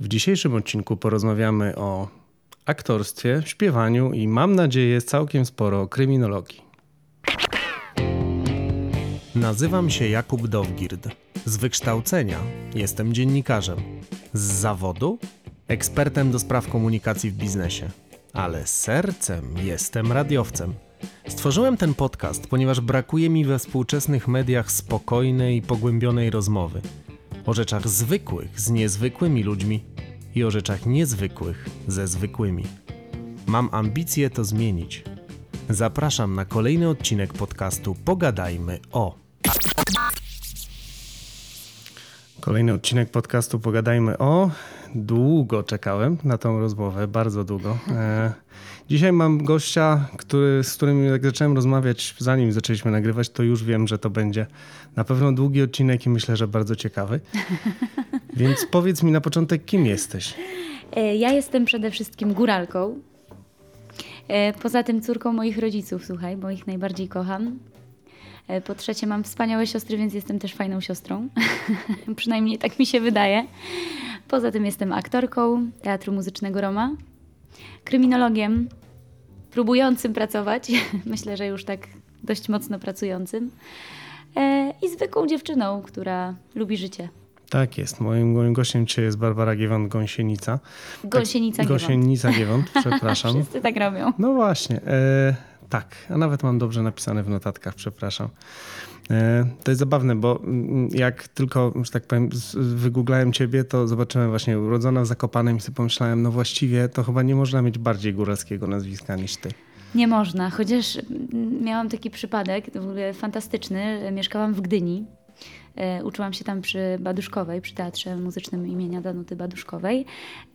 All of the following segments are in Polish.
W dzisiejszym odcinku porozmawiamy o aktorstwie, śpiewaniu i mam nadzieję całkiem sporo o kryminologii. Nazywam się Jakub Dowgird. Z wykształcenia jestem dziennikarzem. Z zawodu ekspertem do spraw komunikacji w biznesie. Ale sercem jestem radiowcem. Stworzyłem ten podcast, ponieważ brakuje mi we współczesnych mediach spokojnej i pogłębionej rozmowy o rzeczach zwykłych z niezwykłymi ludźmi i o rzeczach niezwykłych ze zwykłymi. Mam ambicje to zmienić. Zapraszam na kolejny odcinek podcastu Pogadajmy o. Kolejny odcinek podcastu Pogadajmy o. Długo czekałem na tą rozmowę, bardzo długo. E, dzisiaj mam gościa, który, z którym jak zacząłem rozmawiać, zanim zaczęliśmy nagrywać, to już wiem, że to będzie na pewno długi odcinek i myślę, że bardzo ciekawy. Więc powiedz mi na początek, kim jesteś? E, ja jestem przede wszystkim góralką. E, poza tym córką moich rodziców, słuchaj, bo ich najbardziej kocham. Po trzecie, mam wspaniałe siostry, więc jestem też fajną siostrą. Przynajmniej tak mi się wydaje. Poza tym jestem aktorką Teatru Muzycznego Roma, kryminologiem, próbującym pracować, myślę, że już tak dość mocno pracującym, i zwykłą dziewczyną, która lubi życie. Tak jest. Moim, gościem dzisiaj jest Barbara Giewont-Gąsienica. Gąsienica tak, Gąsienica Giewont, przepraszam. Wszyscy tak robią. No właśnie. E, tak, a nawet mam dobrze napisane w notatkach, przepraszam. E, to jest zabawne, bo mm, jak tylko, że tak powiem, wygooglałem ciebie, to zobaczyłem właśnie urodzona w Zakopanem i sobie pomyślałem, no właściwie to chyba nie można mieć bardziej góralskiego nazwiska niż ty. Nie można, chociaż mm, miałam taki przypadek, w ogóle fantastyczny. Mieszkałam w Gdyni. E, uczyłam się tam przy Baduszkowej, przy Teatrze Muzycznym imienia Danuty Baduszkowej.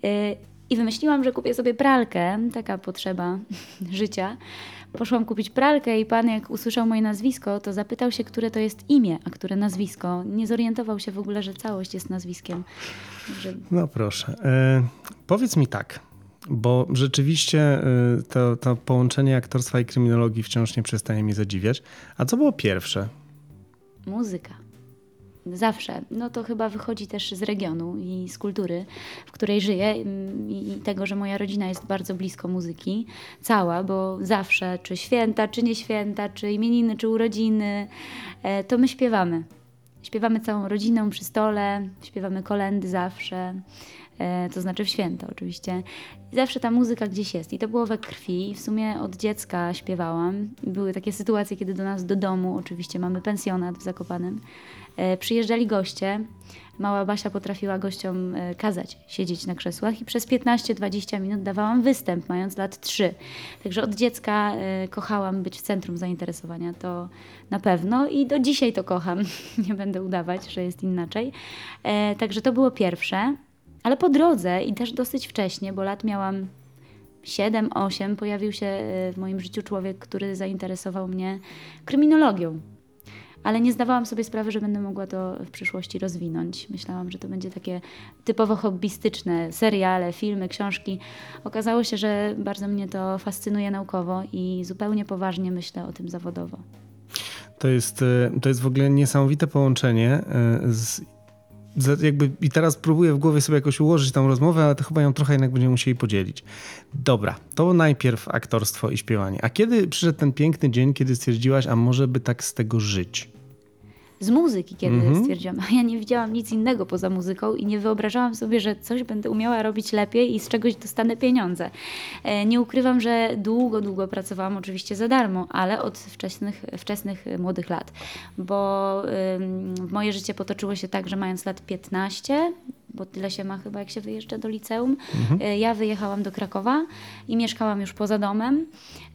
E, I wymyśliłam, że kupię sobie pralkę, taka potrzeba życia. Poszłam kupić pralkę i pan jak usłyszał moje nazwisko, to zapytał się, które to jest imię, a które nazwisko. Nie zorientował się w ogóle, że całość jest nazwiskiem. Że... No proszę. E, powiedz mi tak, bo rzeczywiście e, to, to połączenie aktorstwa i kryminologii wciąż nie przestaje mnie zadziwiać. A co było pierwsze? Muzyka zawsze. No to chyba wychodzi też z regionu i z kultury, w której żyję mm, i tego, że moja rodzina jest bardzo blisko muzyki, cała, bo zawsze, czy święta, czy nie święta, czy imieniny, czy urodziny, e, to my śpiewamy. Śpiewamy całą rodziną przy stole, śpiewamy kolendy zawsze. E, to znaczy w święta oczywiście. I zawsze ta muzyka gdzieś jest i to było we krwi. W sumie od dziecka śpiewałam. Były takie sytuacje, kiedy do nas do domu, oczywiście mamy pensjonat w Zakopanem, e, przyjeżdżali goście. Mała Basia potrafiła gościom e, kazać siedzieć na krzesłach i przez 15-20 minut dawałam występ, mając lat 3. Także od dziecka kochałam być w centrum zainteresowania, to na pewno i do dzisiaj to kocham. Nie będę udawać, że jest inaczej. Także to było pierwsze. Ale po drodze i też dosyć wcześnie, bo lat miałam 7-8, pojawił się e, w moim życiu człowiek, który zainteresował mnie kryminologią. Ale nie zdawałam sobie sprawy, że będę mogła to w przyszłości rozwinąć. Myślałam, że to będzie takie typowo hobbystyczne seriale, filmy, książki. Okazało się, że bardzo mnie to fascynuje naukowo i zupełnie poważnie myślę o tym zawodowo. To jest, e, to jest w ogóle niesamowite połączenie e, z jakby i teraz próbuję w głowie sobie jakoś ułożyć tą rozmowę, ale to chyba ją trochę jednak będziemy musieli podzielić. Dobra, to najpierw aktorstwo i śpiewanie. A kiedy przyszedł ten piękny dzień, kiedy stwierdziłaś, a może by tak z tego żyć? Z muzyki, kiedy mm -hmm. stwierdziłam, a ja nie widziałam nic innego poza muzyką i nie wyobrażałam sobie, że coś będę umiała robić lepiej i z czegoś dostanę pieniądze. E, nie ukrywam, że długo, długo pracowałam oczywiście za darmo, ale od wczesnych, wczesnych młodych lat, bo moje życie potoczyło się tak, że mając lat 15, bo tyle się ma chyba, jak się wyjeżdża do liceum. Mhm. E, ja wyjechałam do Krakowa i mieszkałam już poza domem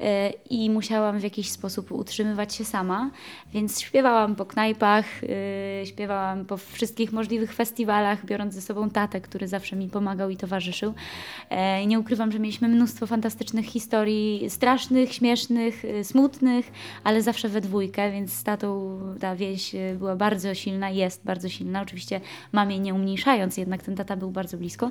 e, i musiałam w jakiś sposób utrzymywać się sama, więc śpiewałam po knajpach, e, śpiewałam po wszystkich możliwych festiwalach, biorąc ze sobą tatę, który zawsze mi pomagał i towarzyszył. Nie ukrywam, że mieliśmy mnóstwo fantastycznych historii, strasznych, śmiesznych, smutnych, ale zawsze we dwójkę, więc z tatą ta więź była bardzo silna, jest bardzo silna. Oczywiście mamie nie umniejszając jednak jednak ten tata był bardzo blisko.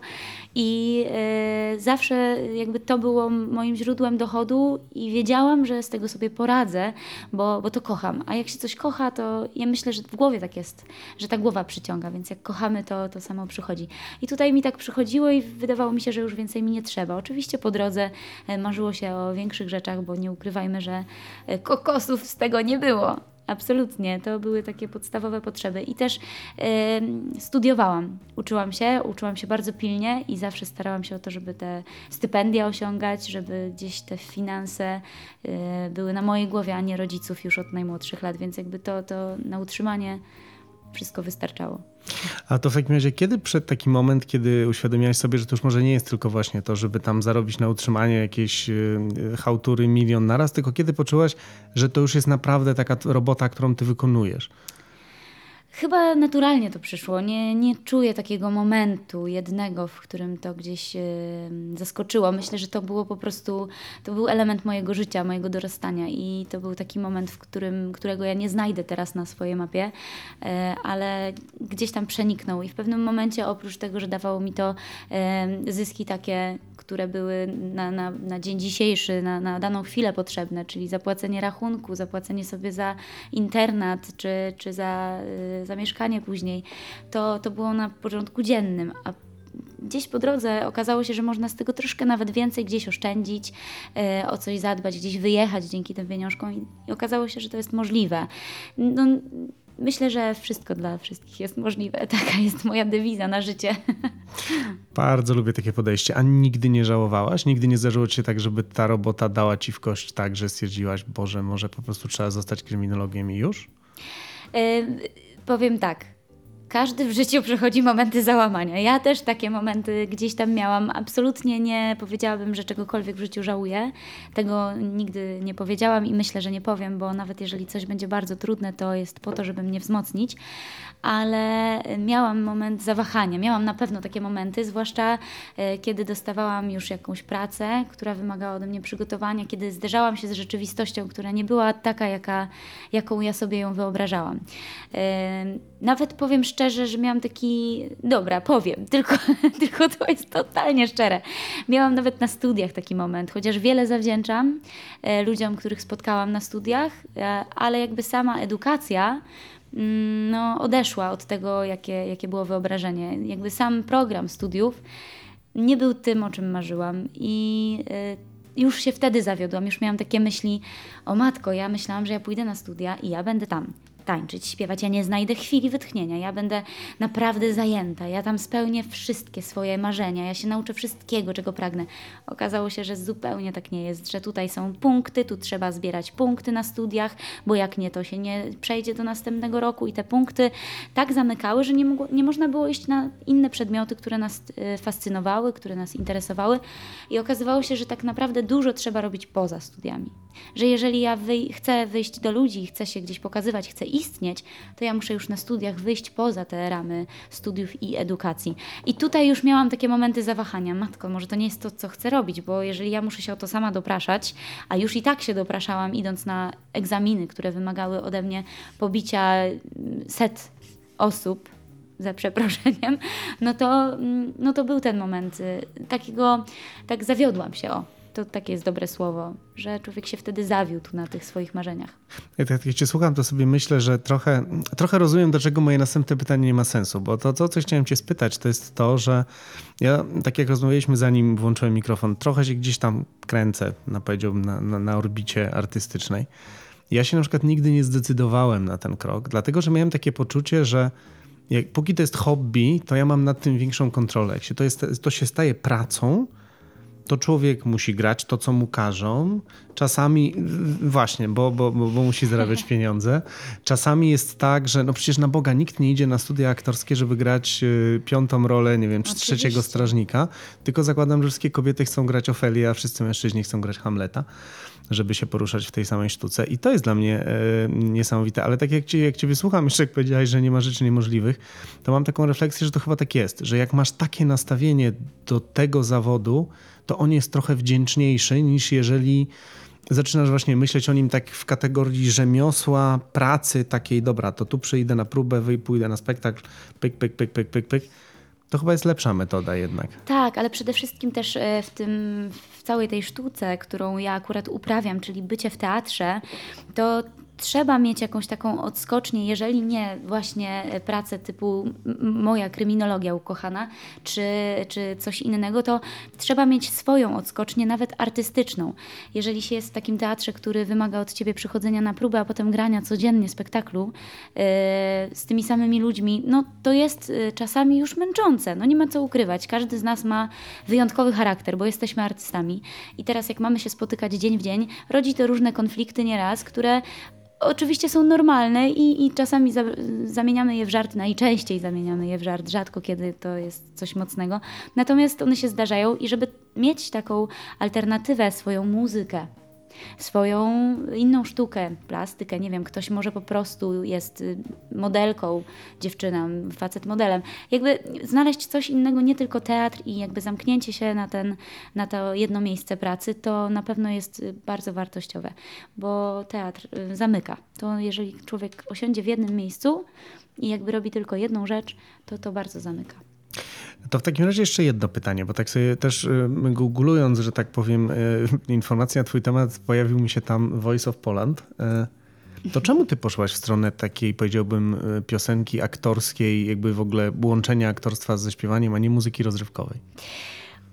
I e, zawsze jakby to było moim źródłem dochodu i wiedziałam, że z tego sobie poradzę, bo, bo to kocham. A jak się coś kocha, to ja myślę, że w głowie tak jest, że ta głowa przyciąga, więc jak kochamy, to, to samo przychodzi. I tutaj mi tak przychodziło i wydawało mi się, że już więcej mi nie trzeba. Oczywiście po drodze e, marzyło się o większych rzeczach, bo nie ukrywajmy, że e, kokosów z tego nie było. Absolutnie, to były takie podstawowe potrzeby. I też y, studiowałam, uczyłam się, uczyłam się bardzo pilnie i zawsze starałam się o to, żeby te stypendia osiągać, żeby gdzieś te finanse y, były na mojej głowie, a nie rodziców już od najmłodszych lat, więc jakby to, to na utrzymanie wszystko wystarczało. A to w takim razie, kiedy przed taki moment, kiedy uświadomiłaś sobie, że to już może nie jest tylko właśnie to, żeby tam zarobić na utrzymanie jakiejś y, hałtury milion naraz, tylko kiedy poczułaś, że to już jest naprawdę taka robota, którą ty wykonujesz? Chyba naturalnie to przyszło. Nie, nie czuję takiego momentu jednego, w którym to gdzieś zaskoczyło. Myślę, że to było po prostu, to był element mojego życia, mojego dorastania i to był taki moment, w którym, którego ja nie znajdę teraz na swojej mapie, yy, ale gdzieś tam przeniknął i w pewnym momencie oprócz tego, że dawało mi to zyski takie, które były na, na, na dzień dzisiejszy, na, na daną chwilę potrzebne, czyli zapłacenie rachunku, zapłacenie sobie za internat czy, czy za zamieszkanie później, to, to było na porządku dziennym, a gdzieś po drodze okazało się, że można z tego troszkę nawet więcej gdzieś oszczędzić, e, o coś zadbać, gdzieś wyjechać dzięki tym pieniążkom i okazało się, że to jest możliwe. No, myślę, że wszystko dla wszystkich jest możliwe. Taka jest moja dewiza na życie. Bardzo lubię takie podejście. A nigdy nie żałowałaś? Nigdy nie zdarzyło ci się tak, żeby ta robota dała ci w kość tak, że stwierdziłaś, Boże, może po prostu trzeba zostać kryminologiem i już? Y powiem tak. Każdy w życiu przechodzi momenty załamania. Ja też takie momenty gdzieś tam miałam. Absolutnie nie powiedziałabym, że czegokolwiek w życiu żałuję. Tego nigdy nie powiedziałam i myślę, że nie powiem, bo nawet jeżeli coś będzie bardzo trudne, to jest po to, żeby mnie wzmocnić ale miałam moment zawahania. Miałam na pewno takie momenty, zwłaszcza e, kiedy dostawałam już jakąś pracę, która wymagała ode mnie przygotowania, kiedy zderzałam się z rzeczywistością, która nie była taka, jaka, jaką ja sobie ją wyobrażałam. E, nawet powiem szczerze, że miałam taki, dobra, powiem, tylko, tylko to jest totalnie szczere. Miałam nawet na studiach taki moment, chociaż wiele zawdzięczam e, ludziom, których spotkałam na studiach, ale jakby sama edukacja no, odeszła od tego, jakie, jakie było wyobrażenie. Jakby sam program studiów nie był tym, o czym marzyłam. I y, już się wtedy zawiodłam, już miałam takie myśli, o matko, ja myślałam, że ja pójdę na studia i ja będę tam tańczyć, śpiewać. Ja nie znajdę chwili wytchnienia. Ja będę naprawdę zajęta. Ja tam spełnię wszystkie swoje marzenia. Ja się nauczę wszystkiego, czego pragnę. Okazało się, że zupełnie tak nie jest, że tutaj są punkty, tu trzeba zbierać punkty na studiach, bo jak nie, to się nie przejdzie do następnego roku i te punkty tak zamykały, że nie, mogło, nie można było iść na inne przedmioty, które nas y, fascynowały, które nas interesowały. I okazywało się, że tak naprawdę dużo trzeba robić poza studiami. Że jeżeli ja chcę wyjść do ludzi, chcę się gdzieś pokazywać, chcę istnieć, to ja muszę już na studiach wyjść poza te ramy studiów i edukacji. I tutaj już miałam takie momenty zawahania. Matko, może to nie jest to, co chcę robić, bo jeżeli ja muszę się o to sama dopraszać, a już i tak się dopraszałam, idąc na egzaminy, które wymagały ode mnie pobicia mm, set osób, za przeproszeniem, no to, mm, no to był ten moment y, takiego, tak zawiodłam się, o, to takie jest dobre słowo, że człowiek się wtedy zawiódł na tych swoich marzeniach. Tak jak cię słucham, to sobie myślę, że trochę, trochę rozumiem, dlaczego moje następne pytanie nie ma sensu, bo to, to, co chciałem cię spytać, to jest to, że ja, tak jak rozmawialiśmy zanim włączyłem mikrofon, trochę się gdzieś tam kręcę, na, powiedziałbym, na, na, na orbicie artystycznej. Ja się na przykład nigdy nie zdecydowałem na ten krok, dlatego że miałem takie poczucie, że jak, póki to jest hobby, to ja mam nad tym większą kontrolę. Jak się to, jest, to się staje pracą, to człowiek musi grać to, co mu każą. Czasami, właśnie, bo, bo, bo, bo musi zarabiać pieniądze. Czasami jest tak, że no przecież na Boga nikt nie idzie na studia aktorskie, żeby grać y, piątą rolę, nie wiem, czy trzeciego strażnika, tylko zakładam, że wszystkie kobiety chcą grać Ofelię, a wszyscy mężczyźni chcą grać Hamleta żeby się poruszać w tej samej sztuce. I to jest dla mnie e, niesamowite. Ale tak jak cię, jak cię wysłucham, jeszcze jak powiedziałeś, że nie ma rzeczy niemożliwych, to mam taką refleksję, że to chyba tak jest, że jak masz takie nastawienie do tego zawodu, to on jest trochę wdzięczniejszy niż jeżeli zaczynasz właśnie myśleć o nim tak w kategorii rzemiosła, pracy takiej, dobra, to tu przyjdę na próbę, pójdę na spektakl, pyk, pyk, pyk, pyk, pyk, pyk. To chyba jest lepsza metoda jednak. Tak, ale przede wszystkim też e, w tym, w całej tej sztuce, którą ja akurat uprawiam, czyli bycie w teatrze, to trzeba mieć jakąś taką odskocznię, jeżeli nie właśnie pracę typu moja kryminologia ukochana, czy, czy coś innego, to trzeba mieć swoją odskocznię, nawet artystyczną. Jeżeli się jest w takim teatrze, który wymaga od ciebie przychodzenia na próbę, a potem grania codziennie spektaklu yy, z tymi samymi ludźmi, no to jest yy, czasami już męczące. No nie ma co ukrywać. Każdy z nas ma wyjątkowy charakter, bo jesteśmy artystami. I teraz jak mamy się spotykać dzień w dzień, rodzi to różne konflikty nieraz, które oczywiście są normalne i, i czasami za, zamieniamy je w żart, najczęściej zamieniamy je w żart, rzadko kiedy to jest coś mocnego. Natomiast one się zdarzają i żeby mieć taką alternatywę, swoją muzykę, swoją inną sztukę, plastykę, nie wiem, ktoś może po prostu jest y, modelką, dziewczyna, facet modelem. Jakby znaleźć coś innego, nie tylko teatr i jakby zamknięcie się na, ten, na to jedno miejsce pracy, to na pewno jest y, bardzo wartościowe, bo teatr y, zamyka. To jeżeli człowiek osiądzie w jednym miejscu i jakby robi tylko jedną rzecz, to to bardzo zamyka. To w takim razie jeszcze jedno pytanie, bo tak sobie też y, googlując, że tak powiem, y, informacja na twój temat, pojawił mi się tam Voice of Poland. Y, to czemu ty poszłaś w stronę takiej, powiedziałbym, piosenki aktorskiej, jakby w ogóle łączenia aktorstwa ze śpiewaniem, a nie muzyki rozrywkowej?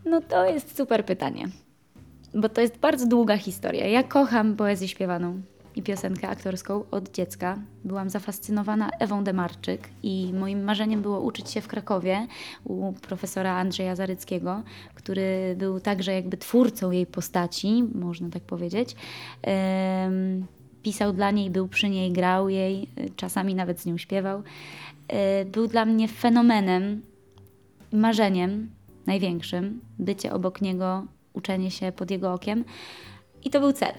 No to jest super pytanie, bo to jest bardzo długa historia. Ja kocham poezję śpiewaną i piosenkę aktorską od dziecka. Byłam zafascynowana Ewą Demarczyk i moim marzeniem było uczyć się w Krakowie u profesora Andrzeja Zaryckiego, który był także jakby twórcą jej postaci, można tak powiedzieć. Pisał dla niej, był przy niej, grał jej, czasami nawet z nią śpiewał. E, był dla mnie fenomenem, marzeniem największym, bycie obok niego, uczenie się pod jego okiem. I to był cel.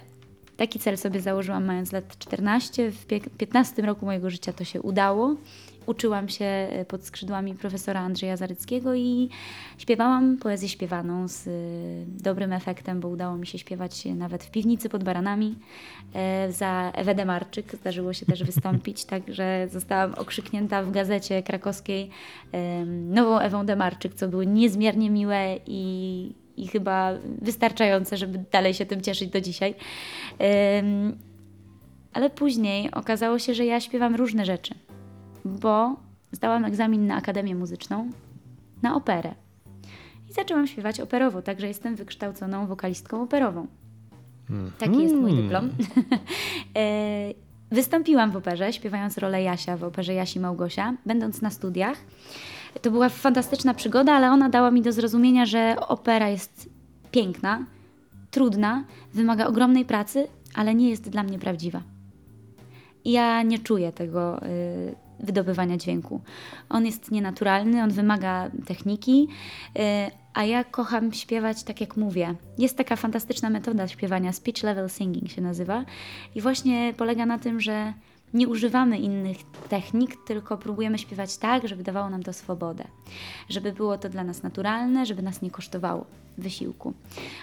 Taki cel sobie założyłam mając lat 14. W 15 roku mojego życia to się udało. Uczyłam się e, pod skrzydłami profesora Andrzeja Zaryckiego i śpiewałam poezję śpiewaną z e, dobrym efektem, bo udało mi się śpiewać nawet w piwnicy pod baranami. E, za Ewę Demarczyk zdarzyło się też wystąpić, także zostałam okrzyknięta w gazecie krakowskiej nową Ewą Demarczyk, co było niezmiernie miłe i i chyba wystarczające, żeby dalej się tym cieszyć do dzisiaj. Ale później okazało się, że ja śpiewam różne rzeczy, bo zdałam egzamin na Akademię Muzyczną na operę. I zaczęłam śpiewać operowo, także jestem wykształconą wokalistką operową. Taki jest mój dyplom. E, wystąpiłam w operze, śpiewając rolę Jasia w operze Jasi Małgosia, będąc na studiach. To była fantastyczna przygoda, ale ona dała mi do zrozumienia, że opera jest piękna, trudna, wymaga ogromnej pracy, ale nie jest dla mnie prawdziwa. Ja nie czuję tego y, wydobywania dźwięku. On jest nienaturalny, on wymaga techniki, y, a ja kocham śpiewać tak jak mówię. Jest taka fantastyczna metoda śpiewania, speech level singing się nazywa, i właśnie polega na tym, że nie używamy innych technik, tylko próbujemy śpiewać tak, żeby dawało nam to swobodę, żeby było to dla nas naturalne, żeby nas nie kosztowało wysiłku.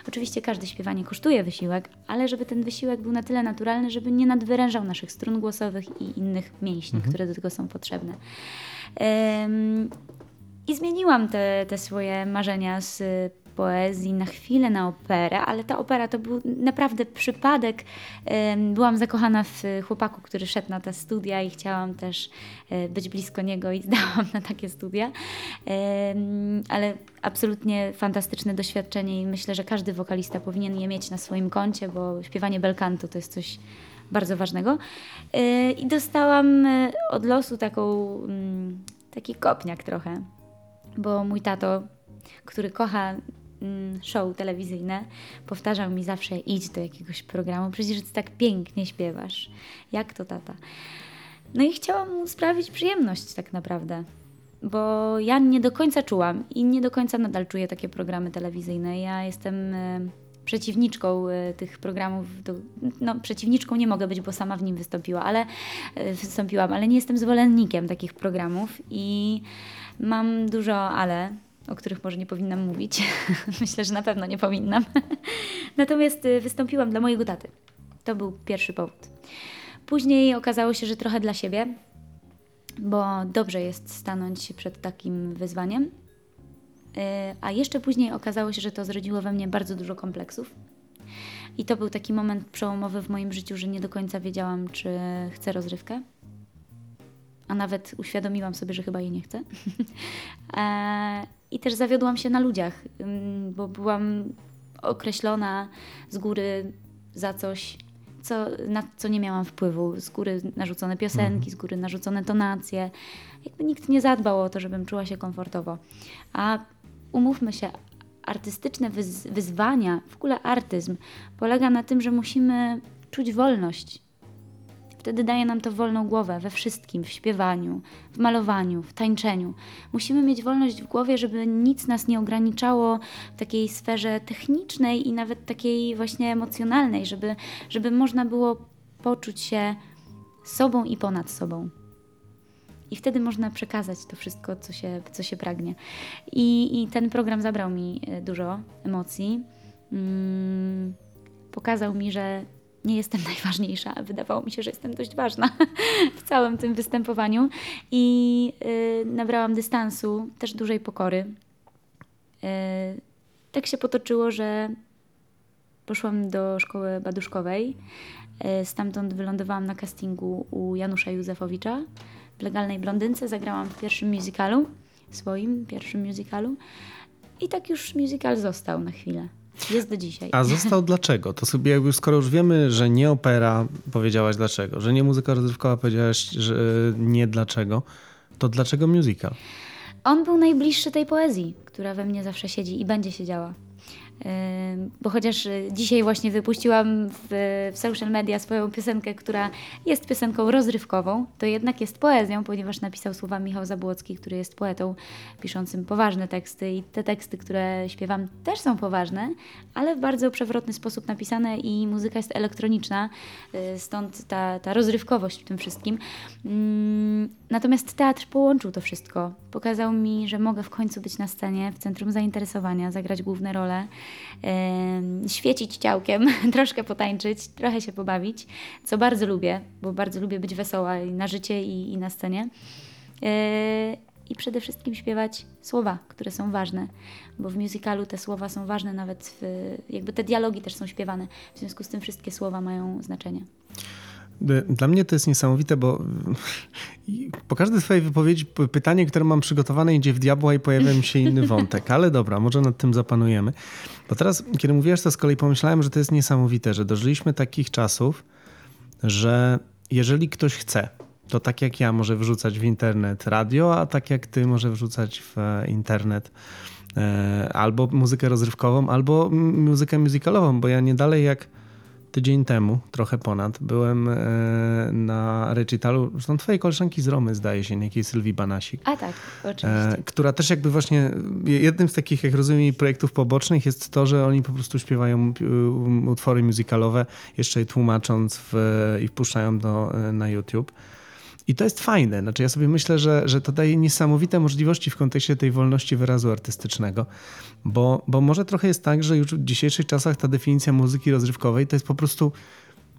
Oczywiście każde śpiewanie kosztuje wysiłek, ale żeby ten wysiłek był na tyle naturalny, żeby nie nadwyrężał naszych strun głosowych i innych mięśni, mhm. które do tego są potrzebne. Um, I zmieniłam te, te swoje marzenia z poezji na chwilę na operę, ale ta opera to był naprawdę przypadek. Byłam zakochana w chłopaku, który szedł na te studia i chciałam też e, być blisko niego i zdałam na takie studia. Ale absolutnie fantastyczne doświadczenie i myślę, że każdy wokalista powinien je mieć na swoim koncie, bo śpiewanie belcanto to jest coś bardzo ważnego. E, I dostałam e, od losu taką, mm, taki kopniak trochę, bo mój tato który kocha show telewizyjne, powtarzał mi zawsze idź do jakiegoś programu, przecież ty tak pięknie śpiewasz. Jak to tata? No i chciałam mu sprawić przyjemność tak naprawdę, bo ja nie do końca czułam i nie do końca nadal czuję takie programy telewizyjne. Ja jestem e, przeciwniczką e, tych programów, no przeciwniczką nie mogę być, bo sama w nim wystąpiła, ale e, wystąpiłam, ale nie jestem zwolennikiem takich programów i mam dużo ale o których może nie powinnam mówić. Myślę, że na pewno nie powinnam. Natomiast y, wystąpiłam dla mojego taty. To był pierwszy powód. Później okazało się, że trochę dla siebie, bo dobrze jest stanąć przed takim wyzwaniem. a jeszcze później okazało się, że to zrodziło we mnie bardzo dużo kompleksów. I to był taki moment przełomowy w moim życiu, że nie do końca wiedziałam, czy chcę rozrywkę. A nawet uświadomiłam sobie, że chyba jej nie chcę. I też zawiodłam się na ludziach, bo byłam określona z góry za coś, co, na co nie miałam wpływu. Z góry narzucone piosenki, z góry narzucone tonacje. Jakby nikt nie zadbał o to, żebym czuła się komfortowo. A umówmy się, artystyczne wyz wyzwania, w ogóle artyzm, polega na tym, że musimy czuć wolność. Wtedy daje nam to wolną głowę we wszystkim, w śpiewaniu, w malowaniu, w tańczeniu. Musimy mieć wolność w głowie, żeby nic nas nie ograniczało w takiej sferze technicznej i nawet takiej właśnie emocjonalnej, żeby, żeby można było poczuć się sobą i ponad sobą. I wtedy można przekazać to wszystko, co się, co się pragnie. I, I ten program zabrał mi e, dużo emocji. Mm, pokazał mi, że nie jestem najważniejsza. Wydawało mi się, że jestem dość ważna w całym tym występowaniu. I y, nabrałam dystansu, też dużej pokory. Y, tak się potoczyło, że poszłam do szkoły baduszkowej. Y, stamtąd wylądowałam na castingu u Janusza Józefowicza w Legalnej Blondynce. Zagrałam w pierwszym musicalu, swoim pierwszym musicalu. I tak już musical został na chwilę. Jest do dzisiaj. A został dlaczego? To sobie jakby skoro już wiemy, że nie opera, powiedziałaś dlaczego, że nie muzyka rozrywkowa, powiedziałaś, że nie dlaczego, to dlaczego musical? On był najbliższy tej poezji, która we mnie zawsze siedzi i będzie siedziała. Bo chociaż y, dzisiaj właśnie wypuściłam w, w, social media swoją piosenkę, która jest piosenką rozrywkową, to jednak jest poezją, ponieważ napisał słowa Michał Zabłocki, który jest poetą piszącym poważne teksty i te teksty, które śpiewam też są poważne, ale w bardzo przewrotny sposób napisane i muzyka jest elektroniczna, y, stąd ta, ta rozrywkowość w tym wszystkim. Natomiast teatr połączył to wszystko. Pokazał mi, że mogę w końcu być na scenie, w centrum zainteresowania, zagrać główne role świecić ciałkiem, troszkę potańczyć, trochę się pobawić, co bardzo lubię, bo bardzo lubię być wesoła i na życie i, i na scenie. E, I przede wszystkim śpiewać słowa, które są ważne, bo w musicalu te słowa są ważne, nawet w, jakby te dialogi też są śpiewane. W związku z tym wszystkie słowa mają znaczenie. Dla mnie to jest niesamowite, bo po każdej swojej wypowiedzi pytanie, które mam przygotowane idzie w diabła i pojawia mi się inny wątek, ale dobra, może nad tym zapanujemy. Bo teraz, kiedy mówiłaś to z kolei pomyślałem, że to jest niesamowite, że dożyliśmy takich czasów, że jeżeli ktoś chce, to tak jak ja może wrzucać w internet radio, a tak jak ty może wrzucać w internet e, albo muzykę rozrywkową, albo muzykę musicalową, bo ja nie dalej jak tydzień temu, trochę ponad, byłem e, na recitalu, zresztą twojej koleżanki z Romy, zdaje się, niejakiej Sylwii Banasik. A tak, oczywiście. E, która też jakby właśnie, jednym z takich, jak rozumiem, projektów pobocznych jest to, że oni po prostu śpiewają utwory muzykalowe, jeszcze je tłumacząc w, i wpuszczają do, na YouTube. I to jest fajne. Znaczy, ja sobie myślę, że, że to daje niesamowite możliwości w kontekście tej wolności wyrazu artystycznego, bo, bo może trochę jest tak, że już w dzisiejszych czasach ta definicja muzyki rozrywkowej to jest po prostu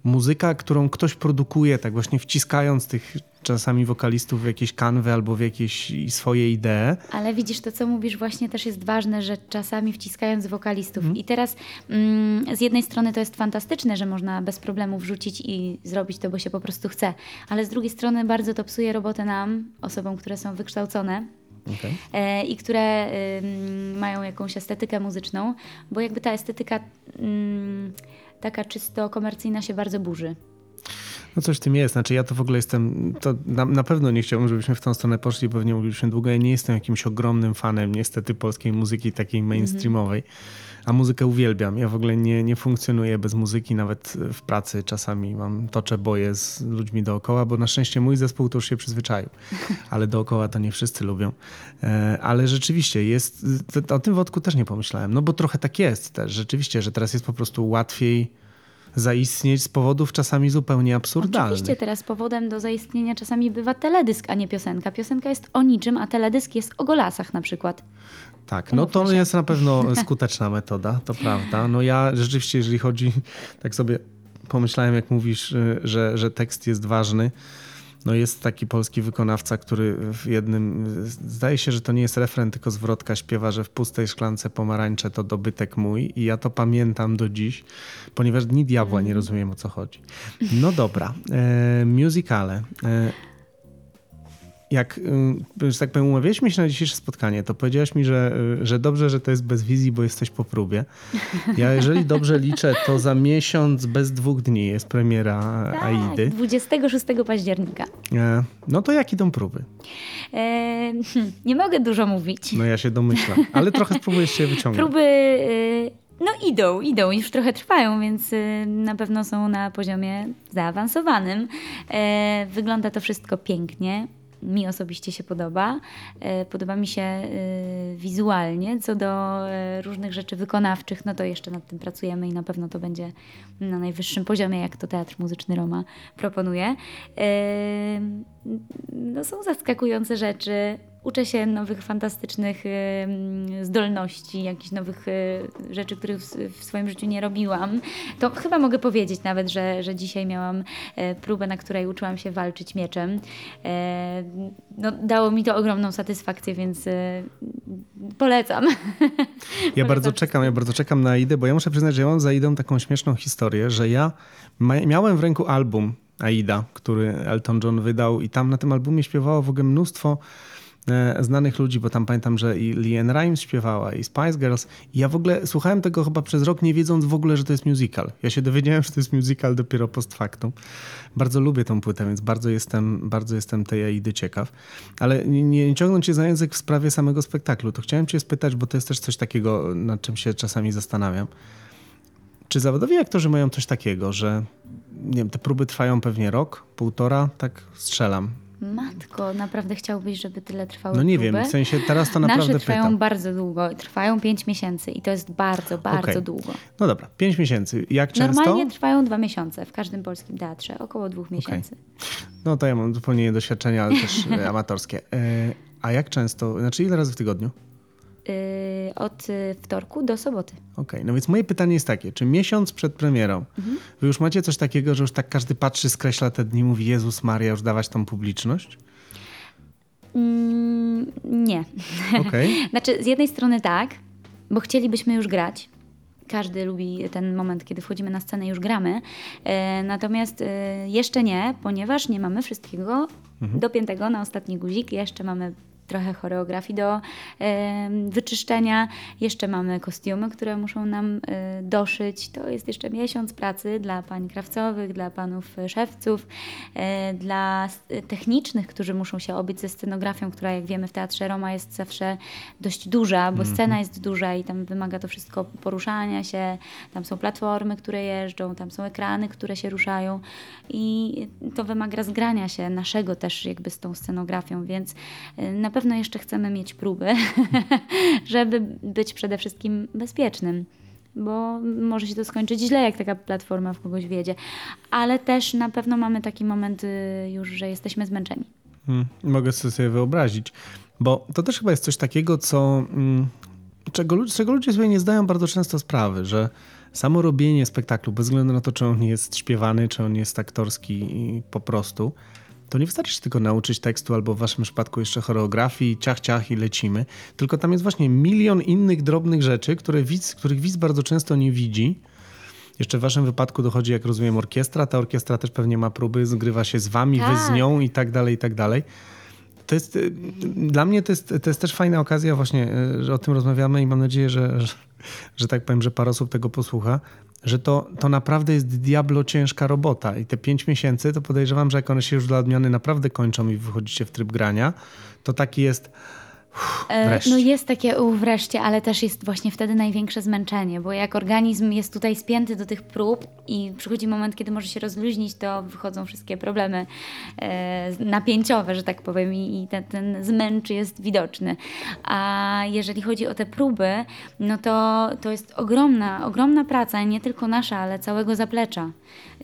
muzyka, którą ktoś produkuje, tak właśnie wciskając tych czasami wokalistów w jakieś kanwy albo w jakieś swoje idee. Ale widzisz, to co mówisz właśnie też jest ważne, że czasami wciskając wokalistów. Mm. I teraz mm, z jednej strony to jest fantastyczne, że można bez problemu wrzucić i zrobić to, bo się po prostu chce. Ale z drugiej strony bardzo to psuje robotę nam, osobom, które są wykształcone, Okay. E, i które mają jakąś estetykę muzyczną, bo jakby ta estetyka y, taka czysto komercyjna się bardzo burzy. No coś w tym jest. Znaczy ja to w ogóle jestem, to na, na, pewno nie chciałbym, żebyśmy w tą stronę poszli, pewnie moglibyśmy długo. Ja nie jestem jakimś ogromnym fanem niestety polskiej muzyki takiej mhm. mainstreamowej, a muzykę uwielbiam. Ja w ogóle nie, nie funkcjonuję bez muzyki, nawet w pracy czasami mam tocze boje z ludźmi dookoła, bo na szczęście mój zespół to już się przyzwyczaił, ale dookoła to nie wszyscy lubią. E, ale rzeczywiście jest, o tym wodku też nie pomyślałem, no bo trochę tak jest też, rzeczywiście, że teraz jest po prostu łatwiej zaistnieć z powodów czasami zupełnie absurdalnych. Oczywiście teraz powodem do zaistnienia czasami bywa teledysk, a nie piosenka. Piosenka jest o niczym, a teledysk jest o golasach na przykład. Tak, no to jest na pewno skuteczna metoda, to prawda. No ja rzeczywiście, jeżeli chodzi, tak sobie pomyślałem, jak mówisz, y, że, że tekst jest ważny, No jest taki polski wykonawca, który w jednym, zdaje się, że to nie jest refren, tylko zwrotka śpiewa, że w pustej szklance pomarańcze to dobytek mój i ja to pamiętam do dziś, ponieważ Dni Diabła nie rozumiem o co chodzi. No dobra, e, musicale. E, jak, że tak powiem, umawialiśmy się na dzisiejsze spotkanie, to powiedziałaś mi, że, y, że dobrze, że to jest bez wizji, bo jesteś po próbie. Ja jeżeli dobrze liczę, to za miesiąc bez dwóch dni jest premiera Tak, Aidy. 26 października. E, No to jak idą próby? E, hm, nie mogę dużo mówić. No ja się domyślam, ale trochę spróbuję się wyciągnąć. Próby y, no idą, idą, już trochę trwają, więc y, na pewno są na poziomie zaawansowanym. E, Wygląda to wszystko pięknie. Mi osobiście się podoba. E, Podoba mi się y, wizualnie. Co do e, różnych rzeczy wykonawczych, no to jeszcze nad tym pracujemy i na pewno to będzie na najwyższym poziomie, jak to Teatr Muzyczny Roma proponuje. E, No, są zaskakujące rzeczy. Uczę się nowych, fantastycznych zdolności, jakichś nowych y, rzeczy, których w, swoim życiu nie robiłam. To chyba mogę powiedzieć nawet, że, że dzisiaj miałam e, próbę, na której uczyłam się walczyć mieczem. E, No, dało mi to ogromną satysfakcję, więc e, polecam. Ja bardzo czekam, ja bardzo czekam na Aidę, bo ja muszę przyznać, że ja mam za Aidą taką śmieszną historię, że ja miałem w ręku album Aida, który Elton John wydał i tam na tym albumie śpiewało w ogóle mnóstwo e, znanych ludzi, bo tam pamiętam, że i Leanne Rimes śpiewała i Spice Girls i ja w ogóle słuchałem tego chyba przez rok, nie wiedząc w ogóle, że to jest musical. Ja się dowiedziałem, że to jest musical dopiero post factum. Bardzo lubię tą płytę, więc bardzo jestem, bardzo jestem tej Aidy ciekaw. Ale nie, nie ciągnąć się za język w sprawie samego spektaklu, to chciałem cię spytać, bo to jest też coś takiego, nad czym się czasami zastanawiam. Czy zawodowi aktorzy mają coś takiego, że nie wiem, te próby trwają pewnie rok, półtora, tak strzelam. Matko, naprawdę chciałbyś, żeby tyle trwały No nie próby? wiem, w sensie teraz to naprawdę Nasze trwają pytam. bardzo długo, trwają 5 miesięcy i to jest bardzo, bardzo Okej. długo. No dobra, pięć miesięcy. Jak często? Normalnie trwają dwa miesiące w każdym polskim teatrze, około dwóch miesięcy. No to ja mam zupełnie doświadczenia, ale też e, amatorskie. E, a jak często, znaczy ile razy w tygodniu? Yy, od y, wtorku do soboty. Okej, no więc moje pytanie jest takie, czy miesiąc przed premierą Mhm. wy już macie coś takiego, że już tak każdy patrzy, skreśla te dni, mówi Jezus Maria, już dawać tą publiczność? Mm, nie. Okej. Znaczy, z jednej strony tak, bo chcielibyśmy już grać. Każdy lubi ten moment, kiedy wchodzimy na scenę i już gramy. E, natomiast e, jeszcze nie, ponieważ nie mamy wszystkiego dopiętego na ostatni guzik. Jeszcze mamy trochę choreografii do wyczyszczenia. Jeszcze mamy kostiumy, które muszą nam e, doszyć. To jest jeszcze miesiąc pracy dla pań krawcowych, dla panów e, szewców, e, dla technicznych, którzy muszą się obyć ze scenografią, która jak wiemy w Teatrze Roma jest zawsze dość duża, bo scena jest duża i tam wymaga to wszystko poruszania się. Tam są platformy, które jeżdżą, tam są ekrany, które się ruszają i to wymaga zgrania się naszego też jakby z tą scenografią, więc na pewno jeszcze chcemy mieć próby, żeby być przede wszystkim bezpiecznym. Bo może się to skończyć źle, jak taka platforma w kogoś wiedzie. Ale też na pewno mamy taki moment y, już, że jesteśmy zmęczeni. Mm, Mogę sobie wyobrazić, bo to też chyba jest coś takiego, co, mm, czego, czego ludzie sobie nie zdają bardzo często sprawy, że samo robienie spektaklu, bez względu na to, czy on jest śpiewany, czy on jest aktorski po prostu, to nie wystarczy się tylko nauczyć tekstu albo w waszym przypadku jeszcze choreografii, ciach, ciach i lecimy, tylko tam jest właśnie milion innych drobnych rzeczy, które widz, których widz bardzo często nie widzi. Jeszcze w waszym wypadku dochodzi, jak rozumiem, orkiestra. Ta orkiestra też pewnie ma próby, zgrywa się z wami, wy z Tak. nią i tak dalej, i tak dalej. To jest, y, dla mnie to jest, to jest też fajna okazja właśnie, y, że o tym rozmawiamy i mam nadzieję, że, że, że tak powiem, że parę osób tego posłucha, że to, to naprawdę jest diablo ciężka robota i te pięć miesięcy to podejrzewam, że jak one się już dla odmiany naprawdę kończą i wychodzicie w tryb grania, to taki jest E. No jest takie u wreszcie, ale też jest właśnie wtedy największe zmęczenie, bo jak organizm jest tutaj spięty do tych prób i przychodzi moment, kiedy może się rozluźnić, to wychodzą wszystkie problemy e, napięciowe, że tak powiem, i, ten, ten zmęczy jest widoczny. A jeżeli chodzi o te próby, no to, to jest ogromna, ogromna praca, nie tylko nasza, ale całego zaplecza.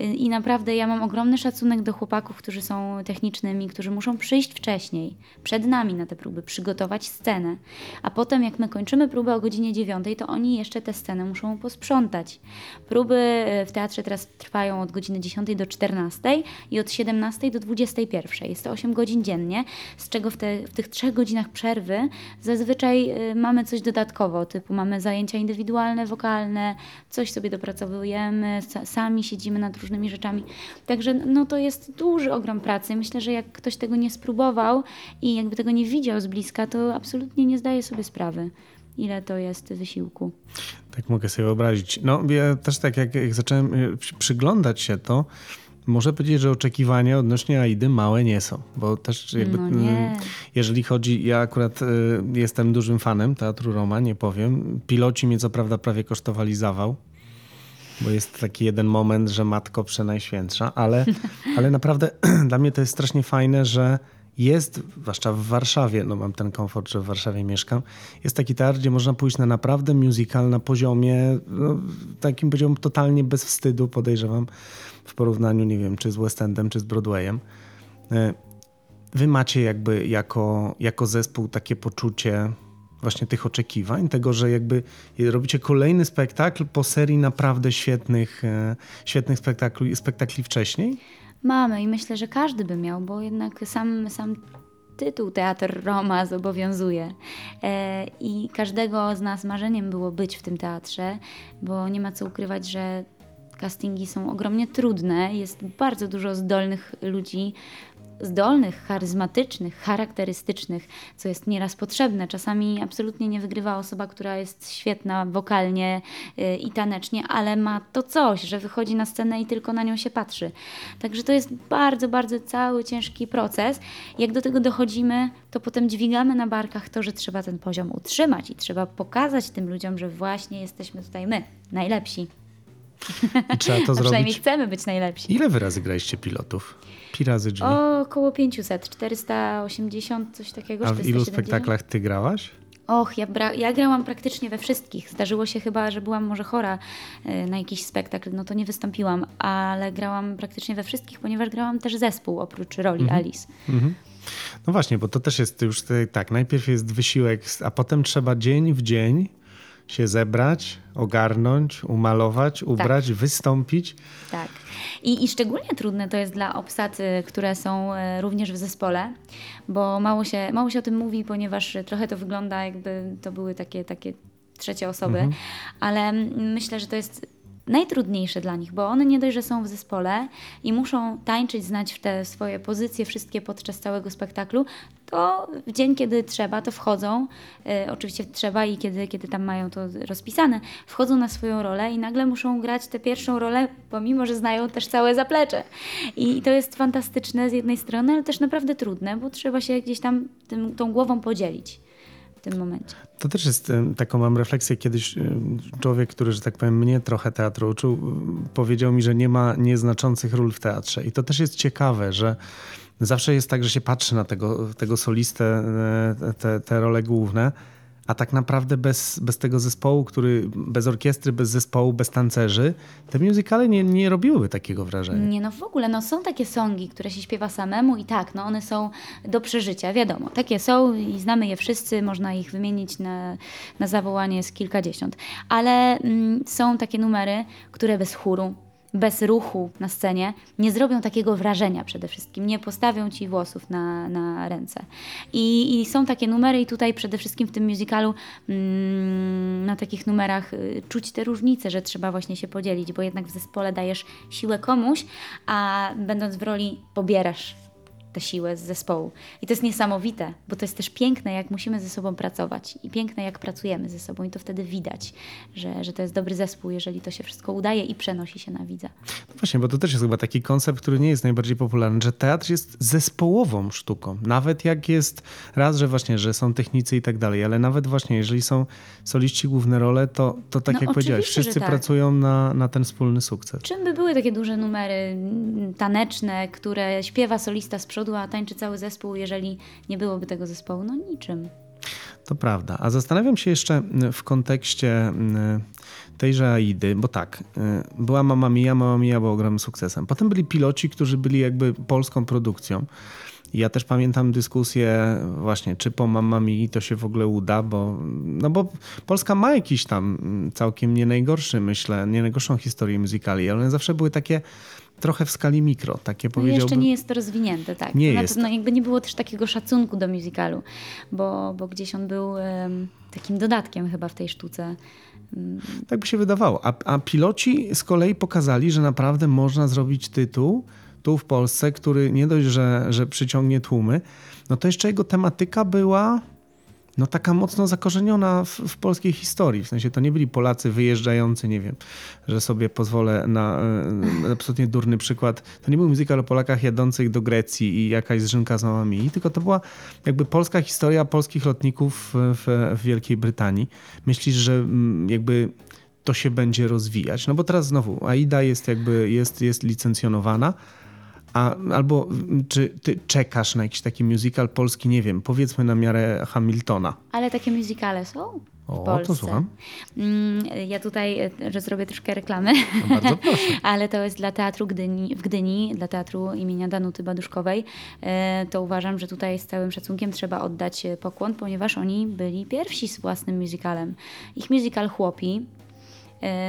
I naprawdę ja mam ogromny szacunek do chłopaków, którzy są technicznymi, którzy muszą przyjść wcześniej, przed nami na te próby, przygotować scenę. A potem, jak my kończymy próbę o godzinie 9, to oni jeszcze tę scenę muszą posprzątać. Próby y, w teatrze teraz trwają od godziny 10 do 14 i od 17 do 21. Jest to 8 godzin dziennie, z czego w, te, w tych 3 godzinach przerwy zazwyczaj y, mamy coś dodatkowo, typu mamy zajęcia indywidualne, wokalne, coś sobie dopracowujemy, sa- sami siedzimy nad różnymi rzeczami. Także no to jest duży ogrom pracy. Myślę, że jak ktoś tego nie spróbował i jakby tego nie widział z bliska, to absolutnie nie zdaje sobie sprawy, ile to jest wysiłku. Tak mogę sobie wyobrazić. No ja też tak jak, jak zacząłem y, przy- przyglądać się to, muszę powiedzieć, że oczekiwania odnośnie Aidy małe nie są, bo też jakby No jeżeli chodzi, ja akurat y, jestem dużym fanem Teatru Roma, nie powiem. Piloci mnie co prawda prawie kosztowali zawał, bo jest taki jeden moment, że matko przenajświętsza, ale, ale naprawdę dla mnie to jest strasznie fajne, że jest, zwłaszcza w Warszawie, no mam ten komfort, że w Warszawie mieszkam, jest taki teatr, gdzie można pójść na naprawdę musical na poziomie, no, takim poziomem totalnie bez wstydu, podejrzewam, w porównaniu, nie wiem, czy z West Endem, czy z Broadwayem. E, Wy macie jakby jako, jako zespół takie poczucie właśnie tych oczekiwań, tego, że jakby robicie kolejny spektakl po serii naprawdę świetnych, e, świetnych spektakli, spektakli wcześniej? Mamy i myślę, że każdy by miał, bo jednak sam, sam tytuł Teatr Roma zobowiązuje. E, I każdego z nas marzeniem było być w tym teatrze, bo nie ma co ukrywać, że castingi są ogromnie trudne. Jest bardzo dużo zdolnych ludzi, zdolnych, charyzmatycznych, charakterystycznych, co jest nieraz potrzebne. Czasami absolutnie nie wygrywa osoba, która jest świetna wokalnie y, i tanecznie, ale ma to coś, że wychodzi na scenę i tylko na nią się patrzy. Także to jest bardzo, bardzo cały ciężki proces. Jak do tego dochodzimy, to potem dźwigamy na barkach to, że trzeba ten poziom utrzymać i trzeba pokazać tym ludziom, że właśnie jesteśmy tutaj my, najlepsi. I trzeba to A przynajmniej zrobić. chcemy być najlepsi. Ile wy razy graliście pilotów? Pi razy drzwi. O, około 500, 480, coś takiego. A w ilu 470. spektaklach ty grałaś? Och, ja, bra- ja grałam praktycznie we wszystkich. Zdarzyło się chyba, że byłam może chora y, na jakiś spektakl, no to nie wystąpiłam, ale grałam praktycznie we wszystkich, ponieważ grałam też zespół oprócz roli Alice. No właśnie, bo to też jest już tak, najpierw jest wysiłek, a potem trzeba dzień w dzień się zebrać, ogarnąć, umalować, ubrać, wystąpić. Tak. I, I szczególnie trudne to jest dla obsad, które są e, również w zespole, bo mało się, mało się o tym mówi, ponieważ trochę to wygląda jakby to były takie, takie trzecie osoby, ale mm, myślę, że to jest najtrudniejsze dla nich, bo one nie dość, że są w zespole i muszą tańczyć, znać te swoje pozycje wszystkie podczas całego spektaklu, to w dzień, kiedy trzeba, to wchodzą, e, oczywiście trzeba i kiedy, kiedy tam mają to rozpisane, wchodzą na swoją rolę i nagle muszą grać tę pierwszą rolę, pomimo, że znają też całe zaplecze. I to jest fantastyczne z jednej strony, ale też naprawdę trudne, bo trzeba się gdzieś tam tym, tą głową podzielić tym momencie. To też jest taką mam refleksję. Kiedyś człowiek, który, że tak powiem, mnie trochę teatru uczył, powiedział mi, że nie ma nieznaczących ról w teatrze. I to też jest ciekawe, że zawsze jest tak, że się patrzy na tego, tego solistę, e, te, te role główne, a tak naprawdę bez, bez tego zespołu, który, bez orkiestry, bez zespołu, bez tancerzy, te musicale nie, nie robiłyby takiego wrażenia. Nie no w ogóle, no są takie songi, które się śpiewa samemu i tak, no one są do przeżycia, wiadomo. Takie są i znamy je wszyscy, można ich wymienić na, na zawołanie z kilkadziesiąt. Ale mm, są takie numery, które bez chóru, bez ruchu na scenie nie zrobią takiego wrażenia przede wszystkim, nie postawią ci włosów na, na ręce. I, I są takie numery i tutaj przede wszystkim w tym musicalu mm, na takich numerach y, czuć te różnice, że trzeba właśnie się podzielić, bo jednak w zespole dajesz siłę komuś, a będąc w roli pobierasz tę siłę z zespołu. I to jest niesamowite, bo to jest też piękne, jak musimy ze sobą pracować i piękne, jak pracujemy ze sobą i to wtedy widać, że, że to jest dobry zespół, jeżeli to się wszystko udaje i przenosi się na widza. No właśnie, bo to też jest chyba taki koncept, który nie jest najbardziej popularny, że teatr jest zespołową sztuką. Nawet jak jest raz, że właśnie, że są technicy i tak dalej, ale nawet właśnie, jeżeli są soliści główne role, to, to tak No jak powiedziałeś, wszyscy tak. pracują na, na ten wspólny sukces. Czym by były takie duże numery taneczne, które śpiewa solista z przodu, a tańczy cały zespół, jeżeli nie byłoby tego zespołu? No niczym. To prawda. A zastanawiam się jeszcze w kontekście tejże Aidy, bo tak, była Mama Mia, Mama Mia była ogromnym sukcesem. Potem byli piloci, którzy byli jakby polską produkcją. Ja też pamiętam dyskusję właśnie, czy po Mamma Mii to się w ogóle uda, bo, no bo Polska ma jakiś tam całkiem nie najgorszy, myślę, nie najgorszą historię muzykali, ale one zawsze były takie trochę w skali mikro, takie no powiedziałbym. jeszcze nie jest to rozwinięte, tak. Nie jest. pewno jakby nie było też takiego szacunku do musicalu, bo, bo gdzieś on był um, takim dodatkiem chyba w tej sztuce. Tak by się wydawało. A, a piloci z kolei pokazali, że naprawdę można zrobić tytuł, tu w Polsce, który nie dość, że, że przyciągnie tłumy, no to jeszcze jego tematyka była no taka mocno zakorzeniona w, w, polskiej historii. W sensie to nie byli Polacy wyjeżdżający, nie wiem, że sobie pozwolę na, na absolutnie durny przykład. To nie był musical o Polakach jadących do Grecji i jakaś zrzynka z mamami, tylko to była jakby polska historia polskich lotników w, w Wielkiej Brytanii. Myślisz, że mm, jakby to się będzie rozwijać? No bo teraz znowu AIDA jest jakby jest, jest licencjonowana, a, albo czy ty czekasz na jakiś taki musical polski, nie wiem, powiedzmy na miarę Hamiltona. Ale takie musicale są. W o, Polsce. to słucham. Mm, Ja tutaj że zrobię troszkę reklamy, No bardzo proszę. ale to jest dla Teatru Gdyni, w Gdyni, dla Teatru imienia Danuty Baduszkowej. E, To uważam, że tutaj z całym szacunkiem trzeba oddać pokłon, ponieważ oni byli pierwsi z własnym musicalem. Ich musical Chłopi, e,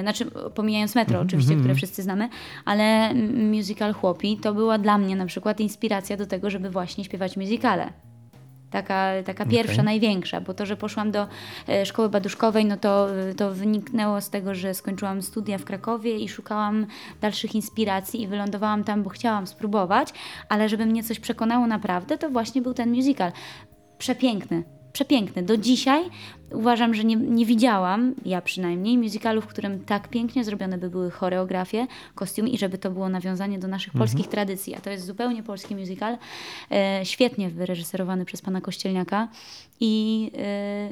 znaczy pomijając metro Mhm, oczywiście, które wszyscy znamy, ale musical Chłopi to była dla mnie na przykład inspiracja do tego, żeby właśnie śpiewać musicale. Taka, taka pierwsza, Okej. największa, bo to, że poszłam do e, szkoły baduszkowej, no to, to wyniknęło z tego, że skończyłam studia w Krakowie i szukałam dalszych inspiracji i wylądowałam tam, bo chciałam spróbować, ale żeby mnie coś przekonało naprawdę, to właśnie był ten musical. Przepiękny, przepiękny. Do dzisiaj uważam, że nie, nie widziałam, ja przynajmniej, musicalu, w którym tak pięknie zrobione by były choreografie, kostiumy i żeby to było nawiązanie do naszych polskich tradycji. A to jest zupełnie polski musical, e, świetnie wyreżyserowany przez pana Kościelniaka i e,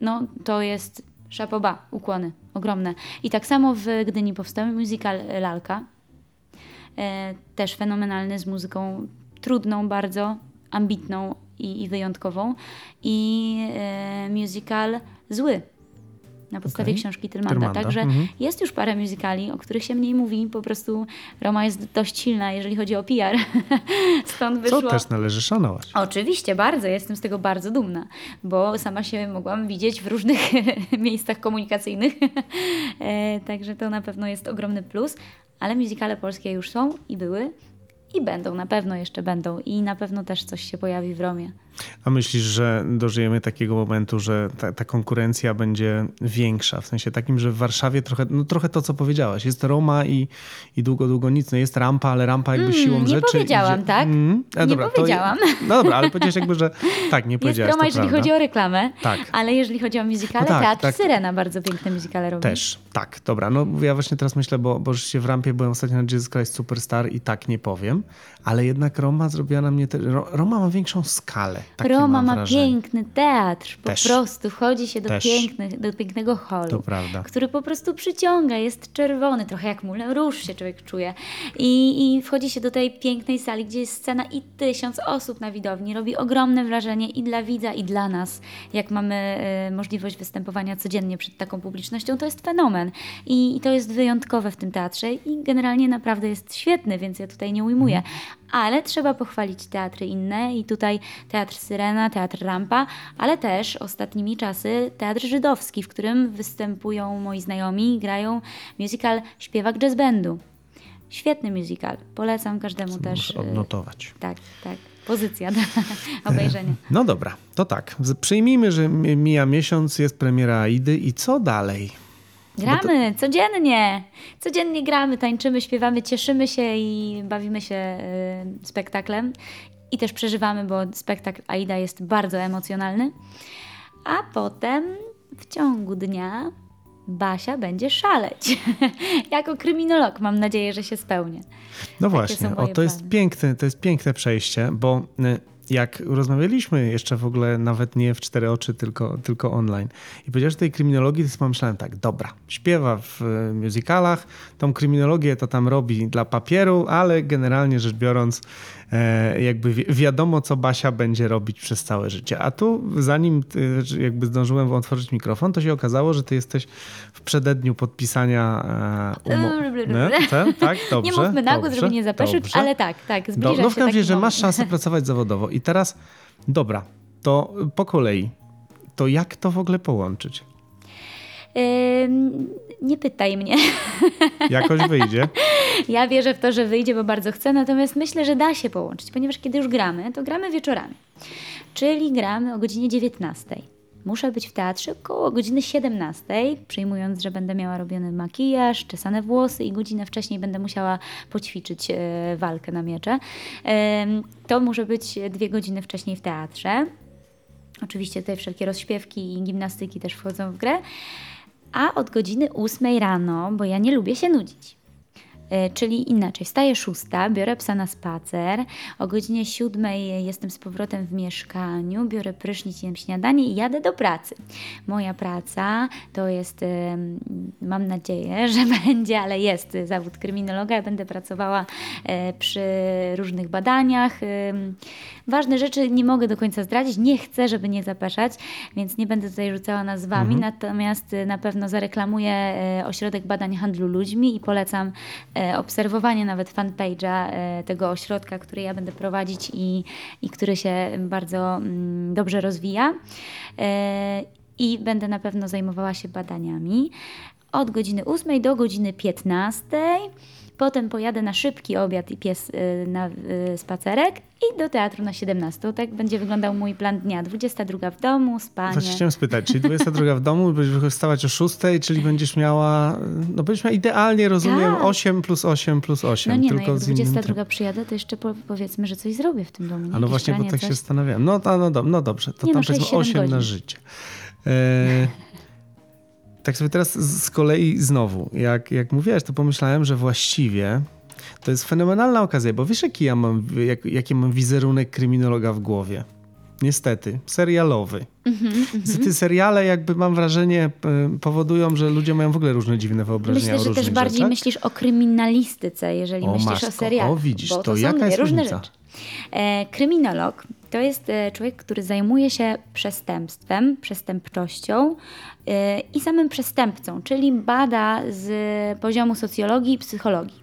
no, to jest szapoba, ukłony, ogromne. I tak samo w Gdyni powstał musical Lalka, e, też fenomenalny z muzyką trudną bardzo, ambitną i, i wyjątkową i e, musical Zły na podstawie Okej. książki Tylmanda. Tylmanda, Także mhm. jest już parę musicali, o których się mniej mówi. Po prostu Roma jest dość silna, jeżeli chodzi o PR. Stąd wyszło... Co też należy szanować. Oczywiście, bardzo. Jestem z tego bardzo dumna, bo sama się mogłam widzieć w różnych miejscach komunikacyjnych. E, Także to na pewno jest ogromny plus. Ale muzykale polskie już są i były i będą, na pewno jeszcze będą i na pewno też coś się pojawi w Romie. A myślisz, że dożyjemy takiego momentu, że ta, ta konkurencja będzie większa? W sensie takim, że w Warszawie trochę, no trochę to, co powiedziałaś. Jest Roma i, i długo, długo nic. No jest rampa, ale rampa jakby siłą nie rzeczy... powiedziałam, tak? A, Nie dobra, powiedziałam. To, no dobra, ale powiedziałeś jakby, że tak, nie Jest powiedziałaś, Roma, to jeżeli prawda. chodzi o reklamę, Tak. ale jeżeli chodzi o muzykale, No tak, Teatr tak. Syrena bardzo piękne muzykale robi. Też, tak, dobra. No ja właśnie teraz myślę, bo, bo rzeczywiście w rampie byłem ostatnio na Jesus Christ Superstar i tak nie powiem, ale jednak Roma zrobiła na mnie... Te, Ro- Roma ma większą skalę. Roma ma wrażenie. piękny teatr, po Też. prostu wchodzi się do, Też. pięknych, do pięknego holu, który po prostu przyciąga, jest czerwony, trochę jak Moulin Rouge się człowiek czuje I, i wchodzi się do tej pięknej sali, gdzie jest scena i tysiąc osób na widowni, robi ogromne wrażenie i dla widza i dla nas, jak mamy e, możliwość występowania codziennie przed taką publicznością, to jest fenomen I, i to jest wyjątkowe w tym teatrze i generalnie naprawdę jest świetny, więc ja tutaj nie ujmuję. Ale trzeba pochwalić teatry inne i tutaj Teatr Syrena, Teatr Rampa, ale też ostatnimi czasy Teatr Żydowski, w którym występują moi znajomi i grają musical Śpiewak Jazz Bandu. Świetny musical, polecam każdemu też. Muszę y, odnotować. Tak, tak. Pozycja do obejrzenia. No dobra, to tak. Przyjmijmy, że mi- mija miesiąc, jest premiera Aidy i co dalej? Gramy codziennie. Codziennie gramy, tańczymy, śpiewamy, cieszymy się i bawimy się y, spektaklem. I też przeżywamy, bo spektakl Aida jest bardzo emocjonalny. A potem w ciągu dnia Basia będzie szaleć. jako kryminolog mam nadzieję, że się spełnię. No właśnie, o, to jest plany. piękne, to jest piękne przejście, bo y, jak rozmawialiśmy jeszcze w ogóle nawet nie w cztery oczy, tylko, tylko online i powiedziałeś o tej kryminologii, to sobie pomyślałem tak, dobra, śpiewa w y, musicalach, tą kryminologię to tam robi dla papieru, ale generalnie rzecz biorąc jakby wi wiadomo, co Basia będzie robić przez całe życie. A tu, zanim ty, jakby zdążyłem otworzyć mikrofon, to się okazało, że ty jesteś w przededniu podpisania e, umowy. Tak? Dobrze. Nie mówmy na głos, dobrze, żeby nie zapeszyć, ale tak, tak, zbliża Do, no w się każdym taki razie, że masz szansę pracować zawodowo. I teraz, dobra, to po kolei. To jak to w ogóle połączyć? Nie pytaj mnie. Jakoś wyjdzie. Ja wierzę w to, że wyjdzie, bo bardzo chcę, natomiast myślę, że da się połączyć, ponieważ kiedy już gramy, to gramy wieczorami. Czyli gramy o godzinie 19. Muszę być w teatrze koło godziny 17, przyjmując, że będę miała robiony makijaż, czesane włosy i godzinę wcześniej będę musiała poćwiczyć e, walkę na miecze. To muszę być dwie godziny wcześniej w teatrze. Oczywiście tutaj wszelkie rozśpiewki i gimnastyki też wchodzą w grę. A od godziny 8 rano, bo ja nie lubię się nudzić. E, Czyli inaczej, wstaję szósta, biorę psa na spacer, o godzinie siódmej jestem z powrotem w mieszkaniu, biorę prysznic, jem śniadanie i jadę do pracy. Moja praca to jest, mam nadzieję, że będzie, ale jest zawód kryminologa. Ja będę pracowała e, przy różnych badaniach. Ważne rzeczy nie mogę do końca zdradzić, nie chcę, żeby nie zapeszać, więc nie będę tutaj rzucała nazwami, natomiast e, na pewno zareklamuję e, Ośrodek Badań Handlu Ludźmi i polecam obserwowanie nawet fanpage'a e, tego ośrodka, który ja będę prowadzić i, i który się bardzo mm, dobrze rozwija. E, I będę na pewno zajmowała się badaniami od godziny 8 do godziny 15. Potem pojadę na szybki obiad i pies y, na y, spacerek i do teatru na 17. Tak będzie wyglądał mój plan dnia. 22 w domu, spanie. Właśnie chciałem spytać, czyli 22 w domu, będziesz wstawać o 6, czyli będziesz miała, no będziesz miała idealnie, rozumiem, Tak. 8 plus 8 plus 8. No nie, no tylko jak z innym 22 trybem. przyjadę, to jeszcze po, powiedzmy, że coś zrobię w tym domu. nie? A no właśnie, bo tak się coś. zastanawiałem. No, to, no, dob- no dobrze, to Nie, tam no, powiedzmy 6-7 8 na godzin. życie. E, tak sobie teraz z kolei znowu, jak, jak mówiłaś, to pomyślałem, że właściwie to jest fenomenalna okazja, bo wiesz, jaki ja mam, jak, jaki mam wizerunek kryminologa w głowie? Niestety, serialowy. Mhm, Niestety seriale jakby mam wrażenie e, powodują, że ludzie mają w ogóle różne dziwne wyobrażenia Myślę, że też bardziej rzeczach. myślisz o kryminalistyce, jeżeli O, myślisz matko, o serialach. o, widzisz, to to, jaka jest różne różnica? rzeczy. E, kryminolog to jest e, człowiek, który zajmuje się przestępstwem, przestępczością e, i samym przestępcą, czyli bada z poziomu socjologii i psychologii.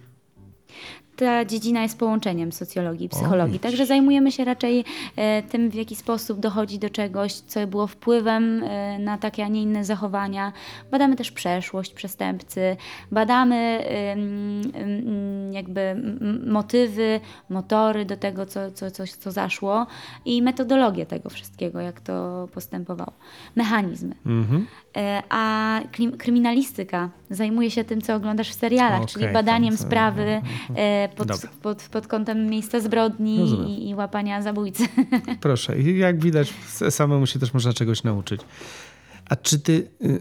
Ta dziedzina jest połączeniem socjologii i psychologii, widzisz. także zajmujemy się raczej e, tym, w jaki sposób dochodzi do czegoś, co było wpływem e, na takie, a nie inne zachowania. Badamy też przeszłość przestępcy, badamy jakby motywy, motory do tego, co, co, coś, co zaszło i metodologię tego wszystkiego, jak to postępowało. Mechanizmy. Mhm. E, A kryminalistyka zajmuje się tym, co oglądasz w serialach, Okej, czyli badaniem co- sprawy e, pod, Dobra. pod, pod kątem miejsca zbrodni i, i łapania zabójcy. Proszę, i jak widać, samemu się też można czegoś nauczyć. A czy ty, y,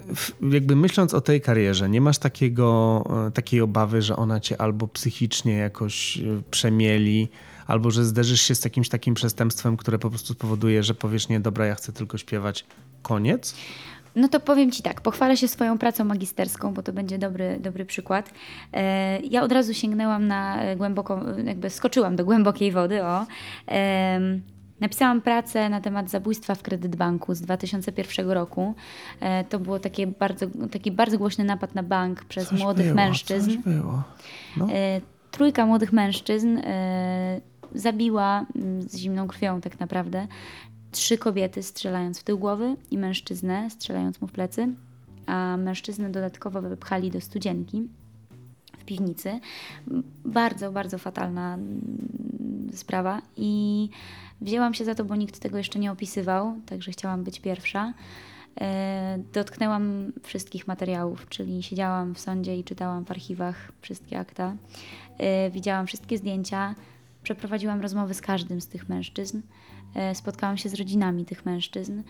jakby myśląc o tej karierze, nie masz takiego, e, takiej obawy, że ona cię albo psychicznie jakoś przemieli, albo że zderzysz się z jakimś takim przestępstwem, które po prostu spowoduje, że powiesz, nie, dobra, ja chcę tylko śpiewać, koniec? No to powiem Ci tak, pochwalę się swoją pracą magisterską, bo to będzie dobry, dobry przykład. E, Ja od razu sięgnęłam na e, głęboką, jakby skoczyłam do głębokiej wody, o. Napisałam pracę na temat zabójstwa w Kredytbanku z 2001 roku. E, To bardzo, taki bardzo głośny napad na bank przez Coś młodych było, mężczyzn. Coś było. No. E, Trójka młodych mężczyzn e, zabiła mm, z zimną krwią tak naprawdę trzy kobiety strzelając w tył głowy i mężczyznę strzelając mu w plecy, a mężczyznę dodatkowo wypchali do studzienki w piwnicy. Bardzo, bardzo fatalna mm, sprawa i wzięłam się za to, bo nikt tego jeszcze nie opisywał, także chciałam być pierwsza. E, Dotknęłam wszystkich materiałów, czyli siedziałam w sądzie i czytałam w archiwach wszystkie akta. E, Widziałam wszystkie zdjęcia, przeprowadziłam rozmowy z każdym z tych mężczyzn. E, Spotkałam się z rodzinami tych mężczyzn.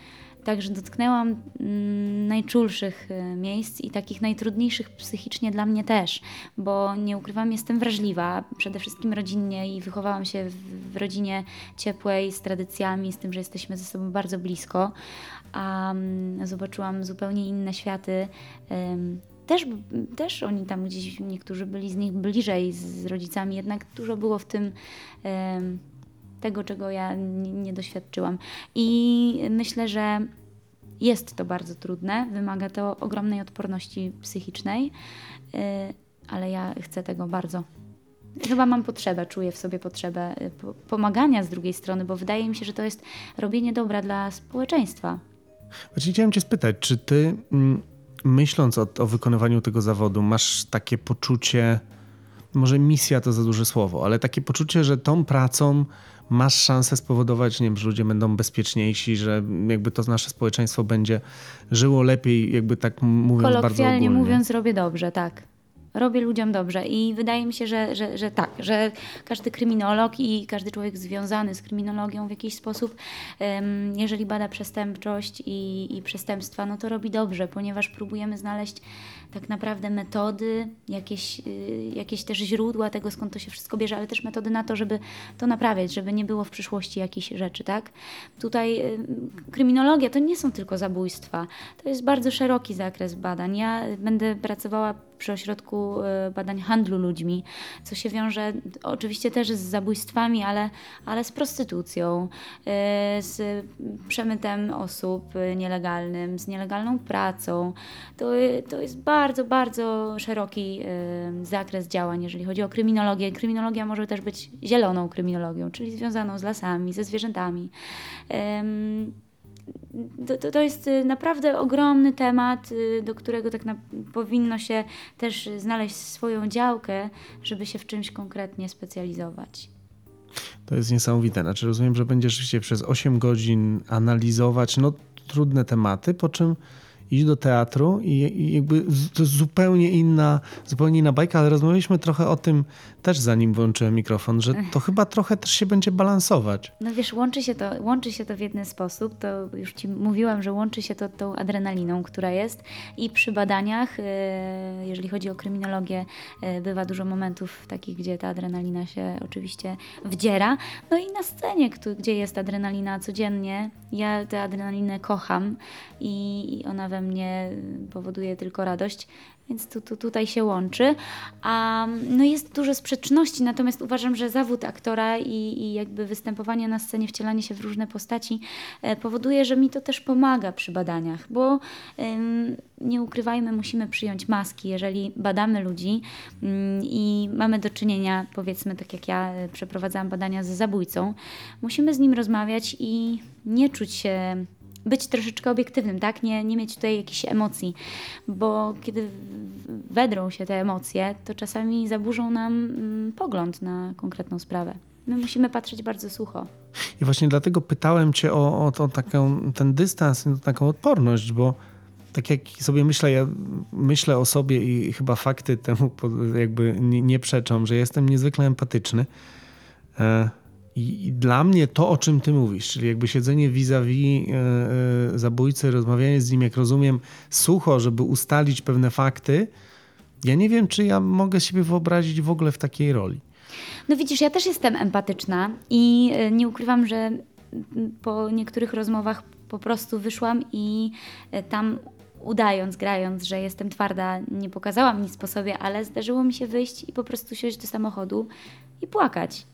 Także dotknęłam mm, najczulszych e, miejsc i takich najtrudniejszych psychicznie dla mnie też, bo nie ukrywam, jestem wrażliwa, przede wszystkim rodzinnie i wychowałam się w, rodzinie ciepłej, z tradycjami, z tym, że jesteśmy ze sobą bardzo blisko, a mm, zobaczyłam zupełnie inne światy. też, też oni tam gdzieś, niektórzy byli z nich bliżej z rodzicami, jednak dużo było w tym tego, czego ja nie, doświadczyłam. I myślę, że jest to bardzo trudne, wymaga to ogromnej odporności psychicznej, y, ale ja chcę tego bardzo. Chyba mam potrzebę, czuję w sobie potrzebę y, po- pomagania z drugiej strony, bo wydaje mi się, że to jest robienie dobra dla społeczeństwa. Właśnie chciałem Cię spytać, czy Ty, mm, myśląc o, o wykonywaniu tego zawodu, masz takie poczucie, może misja to za duże słowo, ale takie poczucie, że tą pracą masz szansę spowodować, nie wiem, że ludzie będą bezpieczniejsi, że jakby to nasze społeczeństwo będzie żyło lepiej, jakby tak mówiąc bardzo Kolokwialnie ogólnie. mówiąc, robię dobrze, tak. Robię ludziom dobrze i wydaje mi się, że, że, że tak, że każdy kryminolog i każdy człowiek związany z kryminologią w jakiś sposób, jeżeli bada przestępczość i, i przestępstwa, no to robi dobrze, ponieważ próbujemy znaleźć tak naprawdę metody, jakieś, y, jakieś też źródła tego, skąd to się wszystko bierze, ale też metody na to, żeby to naprawiać, żeby nie było w przyszłości jakichś rzeczy, tak? Tutaj y, kryminologia to nie są tylko zabójstwa, to jest bardzo szeroki zakres badań. Ja będę pracowała przy ośrodku y, badań handlu ludźmi, co się wiąże oczywiście też z zabójstwami, ale, ale z prostytucją, z przemytem osób nielegalnym, z nielegalną pracą. To, to jest bardzo, bardzo szeroki y, zakres działań, jeżeli chodzi o kryminologię. Kryminologia może też być zieloną kryminologią, czyli związaną z lasami, ze zwierzętami. To, to, jest y, naprawdę ogromny temat, y, do którego tak na, powinno się też znaleźć swoją działkę, żeby się w czymś konkretnie specjalizować. To jest niesamowite. Znaczy rozumiem, że będziesz rzeczywiście przez 8 godzin analizować no, trudne tematy, po czym iść do teatru i, i jakby to jest zupełnie inna, zupełnie inna bajka, ale rozmawialiśmy trochę o tym też zanim włączyłem mikrofon, że to chyba trochę też się będzie balansować. No wiesz, łączy się, to, łączy się to w jeden sposób, to już Ci mówiłam, że łączy się to tą adrenaliną, która jest i przy badaniach, e, jeżeli chodzi o kryminologię, e, bywa dużo momentów takich, gdzie ta adrenalina się oczywiście wdziera. No i na scenie, gdzie jest adrenalina codziennie, ja tę adrenalinę kocham i ona we mnie powoduje tylko radość, więc tu, tu, tutaj się łączy. A no jest dużo sprzeczności, natomiast uważam, że zawód aktora i, i jakby występowanie na scenie, wcielanie się w różne postaci e, powoduje, że mi to też pomaga przy badaniach, bo nie ukrywajmy, musimy przyjąć maski, jeżeli badamy ludzi mm, i mamy do czynienia, powiedzmy, tak jak ja e, przeprowadzałam badania z zabójcą, musimy z nim rozmawiać i nie czuć się być troszeczkę obiektywnym, tak? Nie, nie mieć tutaj jakichś emocji, bo kiedy wedrą się te emocje, to czasami zaburzą nam mm, pogląd na konkretną sprawę. My musimy patrzeć bardzo sucho. I właśnie dlatego pytałem cię o, o to, taką, ten dystans, i taką odporność, bo tak jak sobie myślę, ja myślę o sobie i chyba fakty temu jakby nie, nie przeczą, że jestem niezwykle empatyczny. E, I, I dla mnie to, o czym ty mówisz, czyli jakby siedzenie vis-a-vis e, e, zabójcy, rozmawianie z nim, jak rozumiem, sucho, żeby ustalić pewne fakty, ja nie wiem, czy ja mogę siebie wyobrazić w ogóle w takiej roli. No widzisz, ja też jestem empatyczna i y, nie ukrywam, że po niektórych rozmowach po prostu wyszłam i tam udając, grając, że jestem twarda, nie pokazałam nic po sobie, ale zdarzyło mi się wyjść i po prostu siąść do samochodu i płakać.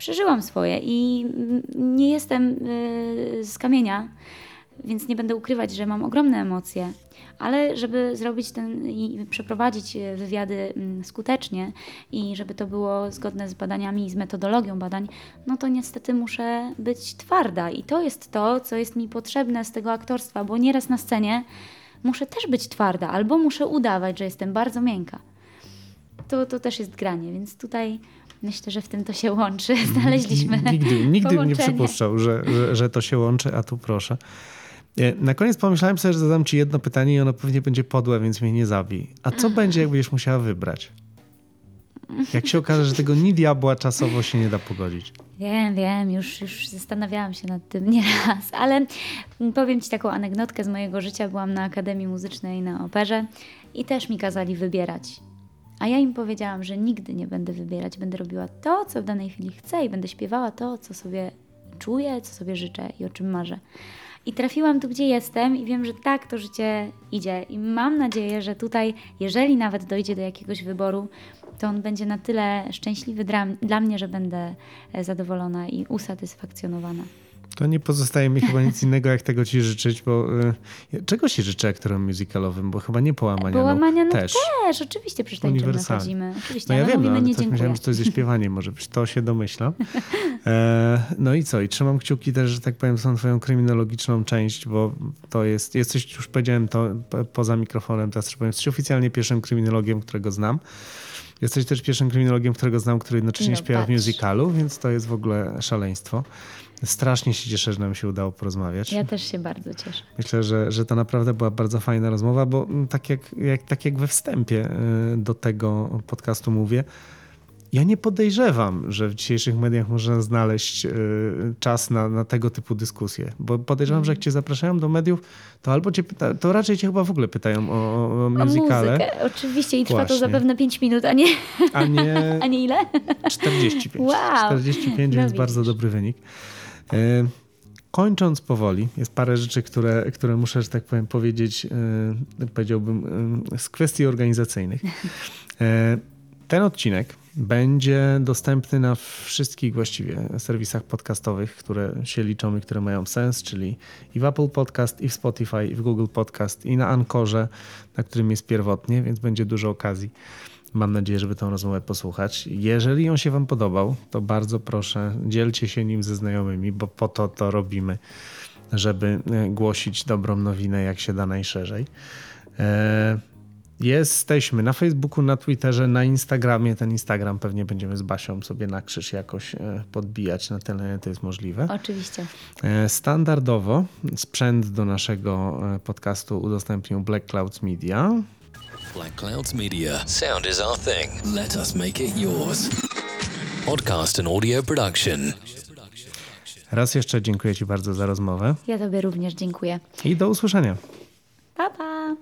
Przeżyłam swoje i nie jestem y, z kamienia, więc nie będę ukrywać, że mam ogromne emocje, ale żeby zrobić ten i przeprowadzić e, wywiady mm, skutecznie i żeby to było zgodne z badaniami i z metodologią badań, no to niestety muszę być twarda i to jest to, co jest mi potrzebne z tego aktorstwa, bo nieraz na scenie muszę też być twarda albo muszę udawać, że jestem bardzo miękka. To, to też jest granie, więc tutaj myślę, że w tym to się łączy. Znaleźliśmy Nigdy, nigdy bym nie połączenie. przypuszczał, że, że, że to się łączy, a tu proszę. E, Na koniec pomyślałem sobie, że zadam ci jedno pytanie i ono pewnie będzie podłe, więc mnie nie zabij. A co będzie, jak będziesz musiała wybrać? Jak się okaże, że tego ni diabła czasowo się nie da pogodzić. Wiem, wiem, już, już zastanawiałam się nad tym nieraz, ale powiem Ci taką anegdotkę z mojego życia. Byłam na Akademii Muzycznej na operze i też mi kazali wybierać. A ja im powiedziałam, że nigdy nie będę wybierać. Będę robiła to, co w danej chwili chcę i będę śpiewała to, co sobie czuję, co sobie życzę i o czym marzę. I trafiłam tu, gdzie jestem i wiem, że tak to życie idzie. I mam nadzieję, że tutaj, jeżeli nawet dojdzie do jakiegoś wyboru, to on będzie na tyle szczęśliwy dla, mnie, że będę e, zadowolona i usatysfakcjonowana. To nie pozostaje mi chyba nic innego, jak tego ci życzyć, bo y, czego ci życzę aktorom musicalowym, bo chyba nie połamania Połamania nóg też. też, oczywiście przy tańczymy, chodzimy. Oczywiście, No ja wiem, no, ale nie tak dziękuję. myślałem, że coś ze śpiewaniem może być. To się domyślam. E, no i co? I trzymam kciuki też, że tak powiem, tą twoją kryminologiczną część, bo to jest, jesteś, już powiedziałem to po- poza mikrofonem, teraz powiem, jesteś oficjalnie pierwszym kryminologiem, którego znam. Jesteś też pierwszym kryminologiem, którego znam, który jednocześnie No śpiewa w patrz. musicalu, więc to jest w ogóle szaleństwo. Strasznie się cieszę, że nam się udało porozmawiać. Ja też się bardzo cieszę. Myślę, że, że to naprawdę była bardzo fajna rozmowa, bo mm, tak jak, jak, tak jak we wstępie y, do tego podcastu mówię, ja nie podejrzewam, że w dzisiejszych mediach można znaleźć y, czas na, na tego typu dyskusje, bo podejrzewam, że jak cię zapraszają do mediów, to albo cię pyta, to raczej cię chyba w ogóle pytają o, o O musicale, muzykę, oczywiście i trwa Właśnie. to zapewne 5 minut, a nie, a nie a nie ile? 45. Wow. 45, No więc bardzo widzisz. dobry wynik. E, Kończąc powoli, jest parę rzeczy, które, które muszę, że tak powiem, powiedzieć, e, powiedziałbym, e, z kwestii organizacyjnych. Ten odcinek będzie dostępny na wszystkich właściwie serwisach podcastowych, które się liczą i które mają sens, czyli i w Apple Podcast, i w Spotify, i w Google Podcast, i na Ankorze, na którym jest pierwotnie, więc będzie dużo okazji. Mam nadzieję, żeby tę rozmowę posłuchać. Jeżeli on się Wam podobał, to bardzo proszę, dzielcie się nim ze znajomymi, bo po to to robimy, żeby e, głosić dobrą nowinę, jak się da najszerzej. E, Jesteśmy na Facebooku, na Twitterze, na Instagramie. Ten Instagram pewnie będziemy z Basią sobie na krzyż jakoś e, podbijać na tyle, to jest możliwe. Oczywiście. Standardowo sprzęt do naszego podcastu udostępnił Black Clouds Media. Black Clouds Media. Sound is our thing. Let us make it yours. Podcast and audio production. Raz jeszcze dziękuję Ci bardzo za rozmowę Ja Tobie również dziękuję. i do usłyszenia. Pa, pa!